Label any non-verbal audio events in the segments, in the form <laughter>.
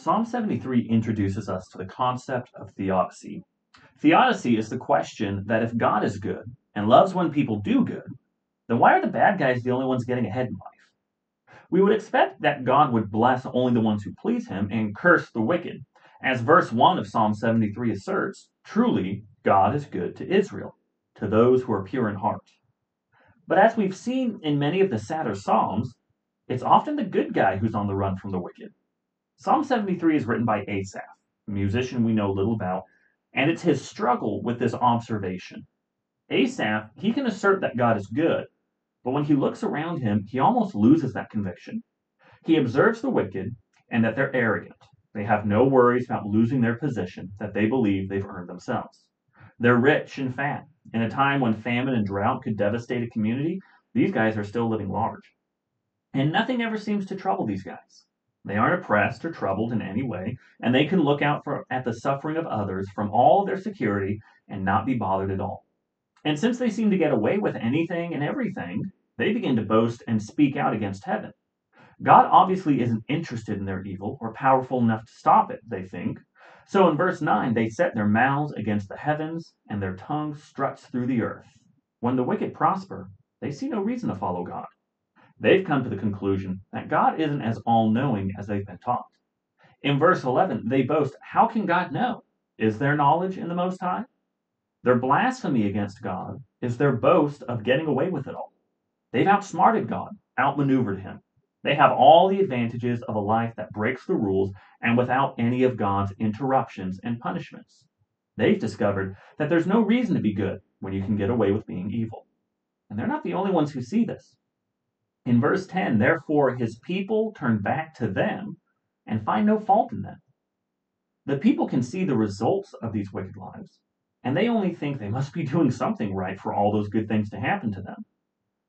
Psalm 73 introduces us to the concept of theodicy. Theodicy is the question that if God is good and loves when people do good, then why are the bad guys the only ones getting ahead in life? We would expect that God would bless only the ones who please him and curse the wicked. As verse 1 of Psalm 73 asserts, truly God is good to Israel, to those who are pure in heart. But as we've seen in many of the sadder Psalms, it's often the good guy who's on the run from the wicked. Psalm 73 is written by Asaph, a musician we know little about, and it's his struggle with this observation. Asaph, he can assert that God is good, but when he looks around him, he almost loses that conviction. He observes the wicked and that they're arrogant. They have no worries about losing their position that they believe they've earned themselves. They're rich and fat. In a time when famine and drought could devastate a community, these guys are still living large. And nothing ever seems to trouble these guys. They aren't oppressed or troubled in any way, and they can look out for, at the suffering of others from all their security and not be bothered at all. And since they seem to get away with anything and everything, they begin to boast and speak out against heaven. God obviously isn't interested in their evil or powerful enough to stop it, they think. So in verse 9, they set their mouths against the heavens, and their tongue struts through the earth. When the wicked prosper, they see no reason to follow God. They've come to the conclusion that God isn't as all knowing as they've been taught. In verse 11, they boast, How can God know? Is there knowledge in the Most High? Their blasphemy against God is their boast of getting away with it all. They've outsmarted God, outmaneuvered him. They have all the advantages of a life that breaks the rules and without any of God's interruptions and punishments. They've discovered that there's no reason to be good when you can get away with being evil. And they're not the only ones who see this. In verse 10, therefore his people turn back to them and find no fault in them. The people can see the results of these wicked lives, and they only think they must be <laughs> doing something right for all those good things to happen to them.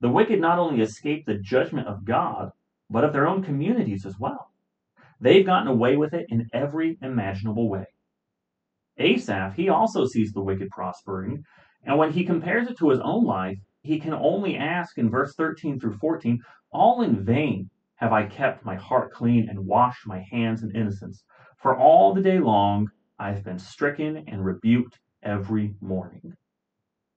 The wicked not only escape the judgment of God, but of their own communities as well. They've gotten away with it in every imaginable way. Asaph, he also sees the wicked prospering, and when he compares it to his own life, he can only ask in verse 13 through 14, All in vain have I kept my heart clean and washed my hands in innocence. For all the day long I have been stricken and rebuked every morning.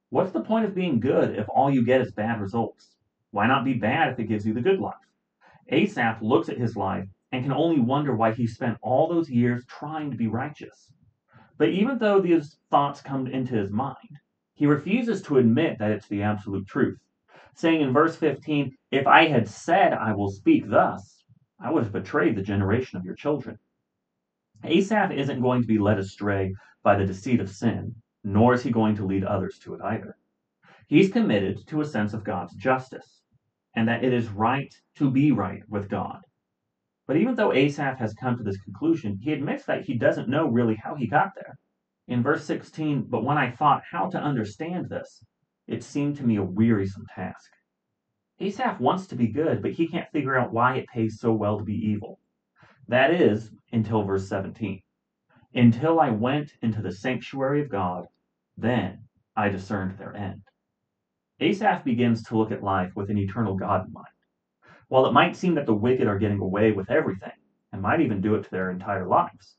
What's the point of being good if all you get is bad results? Why not be bad if it gives you the good life? Asaph looks at his life and can only wonder why he spent all those years trying to be righteous. But even though these thoughts come into his mind, he refuses to admit that it's the absolute truth, saying in verse 15, If I had said I will speak thus, I would have betrayed the generation of your children. Asaph isn't going to be led astray by the deceit of sin, nor is he going to lead others to it either. He's committed to a sense of God's justice, and that it is right to be right with God. But even though Asaph has come to this conclusion, he admits that he doesn't know really how he got there. In verse 16, but when I thought how to understand this, it seemed to me a wearisome task. Asaph wants to be good, but he can't figure out why it pays so well to be evil. That is, until verse 17. Until I went into the sanctuary of God, then I discerned their end. Asaph begins to look at life with an eternal God in mind. While it might seem that the wicked are getting away with everything, and might even do it to their entire lives,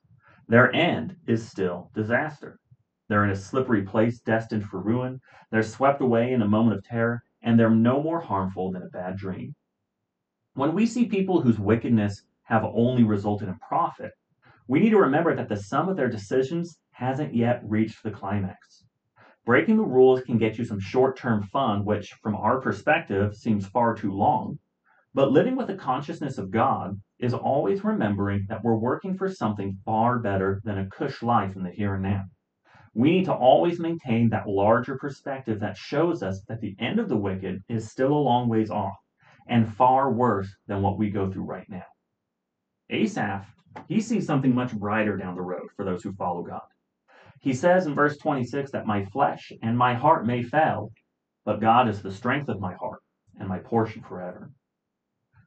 their end is still disaster. They're in a slippery place destined for ruin. They're swept away in a moment of terror, and they're no more harmful than a bad dream. When we see people whose wickedness have only resulted in profit, we need to remember that the sum of their decisions hasn't yet reached the climax. Breaking the rules can get you some short term fun, which, from our perspective, seems far too long. But living with the consciousness of God is always remembering that we're working for something far better than a cush life in the here and now. We need to always maintain that larger perspective that shows us that the end of the wicked is still a long ways off and far worse than what we go through right now. Asaph, he sees something much brighter down the road for those who follow God. He says in verse 26 that my flesh and my heart may fail, but God is the strength of my heart and my portion forever.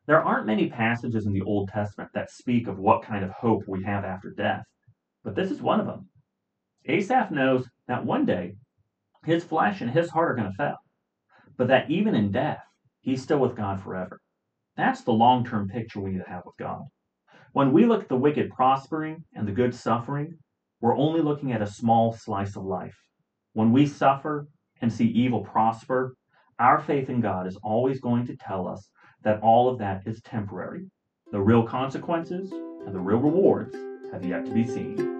There aren't many passages in the Old Testament that speak of what kind of hope we have after death, but this is one of them. Asaph knows that one day his flesh and his heart are going to fail, but that even in death, he's still with God forever. That's the long term picture we need to have with God. When we look at the wicked prospering and the good suffering, we're only looking at a small slice of life. When we suffer and see evil prosper, our faith in God is always going to tell us that all of that is temporary. The real consequences and the real rewards have yet to be seen.